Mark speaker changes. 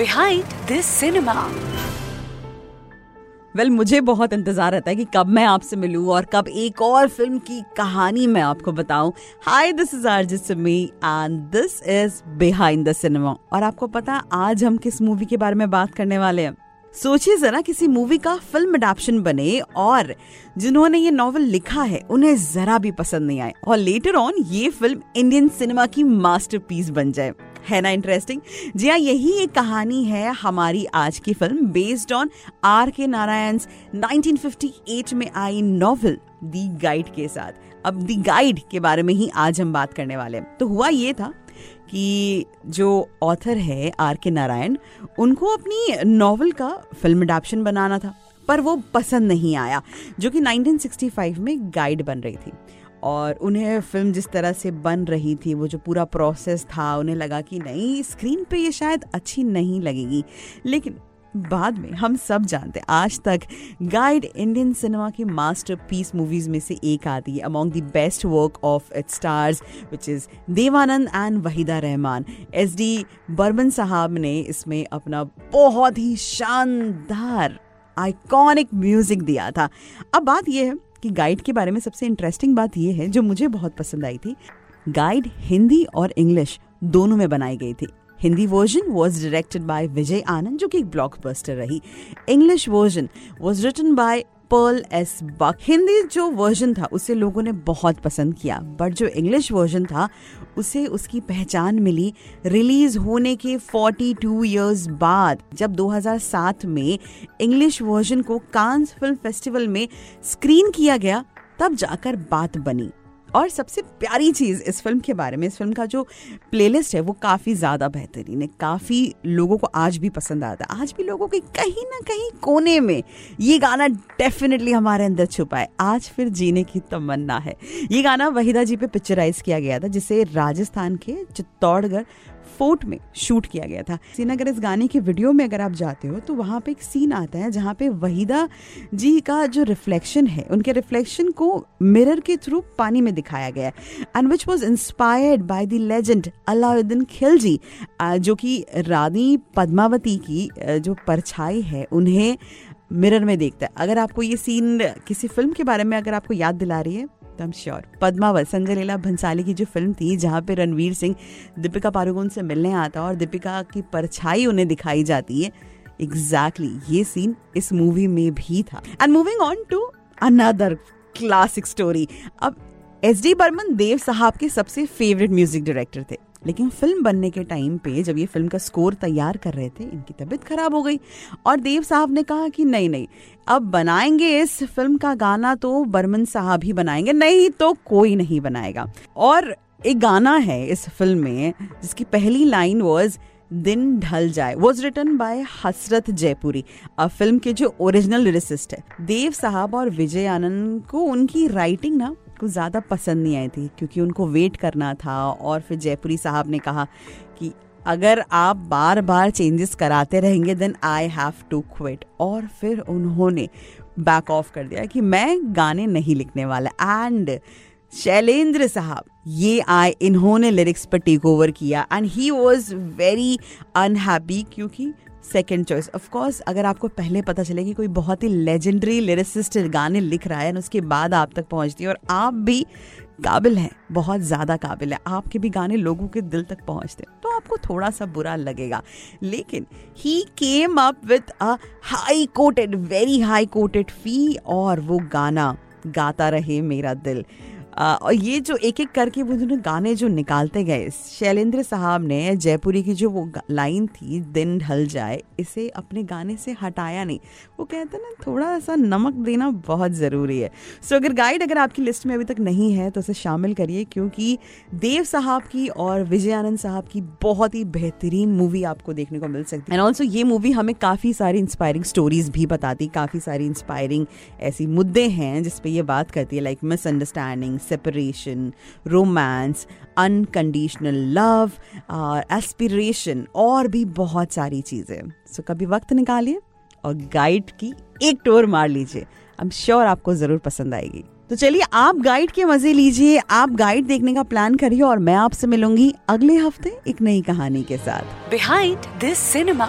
Speaker 1: Behind this cinema
Speaker 2: well well, मुझे बहुत इंतज़ार रहता है कि कब मैं आपसे मिलूं और कब एक और फ़िल्म की कहानी मैं आपको बताऊँ। Hi this is Arjit Simi and this is behind the cinema और आपको पता है आज हम किस मूवी के बारे में बात करने वाले हैं? सोचिए जरा किसी मूवी का फ़िल्म अडेप्शन बने और जिन्होंने ये नॉवल लिखा है उन्हें जरा भी पसंद नहीं आए। और लेटर ऑन ये फ़िल्म इंडियन सिनेमा की मास्टरपीस बन जाए। है ना इंटरेस्टिंग जी हाँ यही एक कहानी है हमारी आज की फ़िल्म बेस्ड ऑन आर के नारायण 1958 में आई नॉवल दी गाइड के साथ। अब दी गाइड के बारे में ही आज हम बात करने वाले हैं। तो हुआ ये था कि जो ऑथर है आर के नारायण उनको अपनी नॉवल का फ़िल्म अडेप्शन बनाना था, पर वो पसंद नहीं आया, जो कि 1965 में गाइड बन रही थी। और उन्हें फ़िल्म जिस तरह से बन रही थी, वो जो पूरा प्रोसेस था, उन्हें लगा कि नहीं स्क्रीन पे ये शायद अच्छी नहीं लगेगी। लेकिन बाद में हम सब जानते, आज तक गाइड इंडियन सिनेमा की मास्टर पीस मूवीज़ में से एक आती है among the best work of it stars which is Dev Anand and Waheeda Rehman S D Burman साहब ने इसमें अपना बहुत ही शानदार आइकॉनिक म्यूज़िक दिया था। अब बात यह है कि गाइड के बारे में सबसे इंटरेस्टिंग बात यह है, जो मुझे बहुत पसंद आई थी गाइड हिंदी और इंग्लिश दोनों में बनाई गई थी। Hindi version was directed by Vijay Anand, जो कि एक ब्लॉकबस्टर रही। English version was written by Pearl S Buck Hindi जो वर्जन था, उसे लोगों ने बहुत पसंद किया। बट जो इंग्लिश वर्जन था, उसे उसकी पहचान मिली रिलीज़ होने के 42 इयर्स बाद, जब 2007 में इंग्लिश वर्जन को कांस फ़िल्म फेस्टिवल में स्क्रीन किया गया, तब जाकर बात बनी। और सबसे प्यारी चीज़ इस फ़िल्म के बारे में, इस फ़िल्म का जो प्लेलिस्ट है, वो काफ़ी ज़्यादा बेहतरीन है। काफ़ी लोगों को आज भी पसंद आता है। आज भी लोगों के कहीं ना कहीं कोने में ये गाना डेफिनेटली हमारे अंदर छुपा है। आज फिर जीने की तमन्ना है। ये गाना वहीदा जी पे पिक्चराइज किया गया था, जिसे राजस्थान के चित्तौड़गढ़ फोर्ट में शूट किया गया था। सीन अगर इस गाने के वीडियो में अगर आप जाते हो तो वहाँ पे एक सीन आता है जहाँ पे वहीदा जी का जो रिफ्लेक्शन है, उनके रिफ्लेक्शन को मिरर के थ्रू पानी में दिखाया गया and which was inspired by the legend Alauddin Khilji जो कि रानी पद्मावती की जो परछाई है, उन्हें मिरर में देखता है। अगर आपको ये सीन किसी फ़िल्म के बारे में अगर आपको याद दिला रही है हम श्योर. पद्मावत संजय लीला भंसाली की जो फ़िल्म थी जहाँ पे रणवीर सिंह दीपिका पारुगोन से मिलने आता और दीपिका की परछाई उन्हें दिखाई जाती है. एग्जैक्टली exactly, ये सीन इस मूवी में भी था. And moving on to another classic story अब एस डी बर्मन देव साहब के सबसे फेवरेट म्यूज़िक डायरेक्टर थे. लेकिन फ़िल्म बनने के टाइम पे जब ये फ़िल्म का स्कोर तैयार कर रहे थे, इनकी तबीयत खराब हो गई। और देव साहब ने कहा कि नहीं नहीं, अब बनाएँगे इस फ़िल्म का गाना तो बर्मन साहब ही बनाएँगे, नहीं तो कोई नहीं बनाएगा। और एक गाना है इस फ़िल्म में, जिसकी पहली लाइन वॉज़ दिन ढल जाए was written by Hasrat Jaipuri film के जो ओरिजिनल लिरिसिस्ट है। देव साहब और विजय आनंद को उनकी राइटिंग ना कुछ ज़्यादा पसंद नहीं आई थी, क्योंकि उनको वेट करना था और फिर जयपुरी साहब ने कहा कि अगर आप बार बार चेंजेस कराते रहेंगे then I have to quit और फिर उन्होंने बैक ऑफ़ कर दिया कि मैं गाने नहीं लिखने वाला। एंड शैलेंद्र साहब, ये आए, इन्होंने लिरिक्स पर टेक ओवर किया। And he was very unhappy क्योंकि सेकेंड चॉइस ऑफकोर्स अगर आपको पहले पता चले कि कोई बहुत ही लेजेंडरी लिरिसिस्ट गाने लिख रहा है उसके बाद आप तक पहुँचती है और आप भी काबिल हैं, बहुत ज़्यादा काबिल है, आपके भी गाने लोगों के दिल तक पहुँचते तो आपको थोड़ा सा बुरा लगेगा। लेकिन he came up with a high quoted very high quoted fee और वो गाना गाता रहे मेरा दिल। और ये जो एक एक करके वो उन्होंने गाने जो निकालते गए, शैलेंद्र साहब ने जयपुरी की जो वो लाइन थी, दिन ढल जाए, इसे अपने गाने से हटाया नहीं। वो कहते ना थोड़ा सा नमक देना बहुत ज़रूरी है। सो अगर गाइड अगर आपकी लिस्ट में अभी तक नहीं है तो उसे शामिल करिए, क्योंकि देव साहब की और विजय आनंद साहब की बहुत ही बेहतरीन मूवी आपको देखने को मिल सकती है। एंड ऑल्सो ये मूवी हमें काफ़ी सारी इंस्पायरिंग स्टोरीज भी बताती, काफ़ी सारी इंस्पायरिंग ऐसी मुद्दे हैं जिसपे ये बात करती है like misunderstanding separation romance unconditional love aspiration और भी बहुत सारी चीज़ें। सो so, कभी वक्त निकालिए और गाइड की एक टूर मार लीजिए। आई एम श्योर आपको ज़रूर पसंद आएगी। तो चलिए आप गाइड के मज़े लीजिए आप गाइड देखने का प्लान करिए और मैं आपसे मिलूँगी अगले हफ़्ते एक नई कहानी के साथ।
Speaker 1: Behind this cinema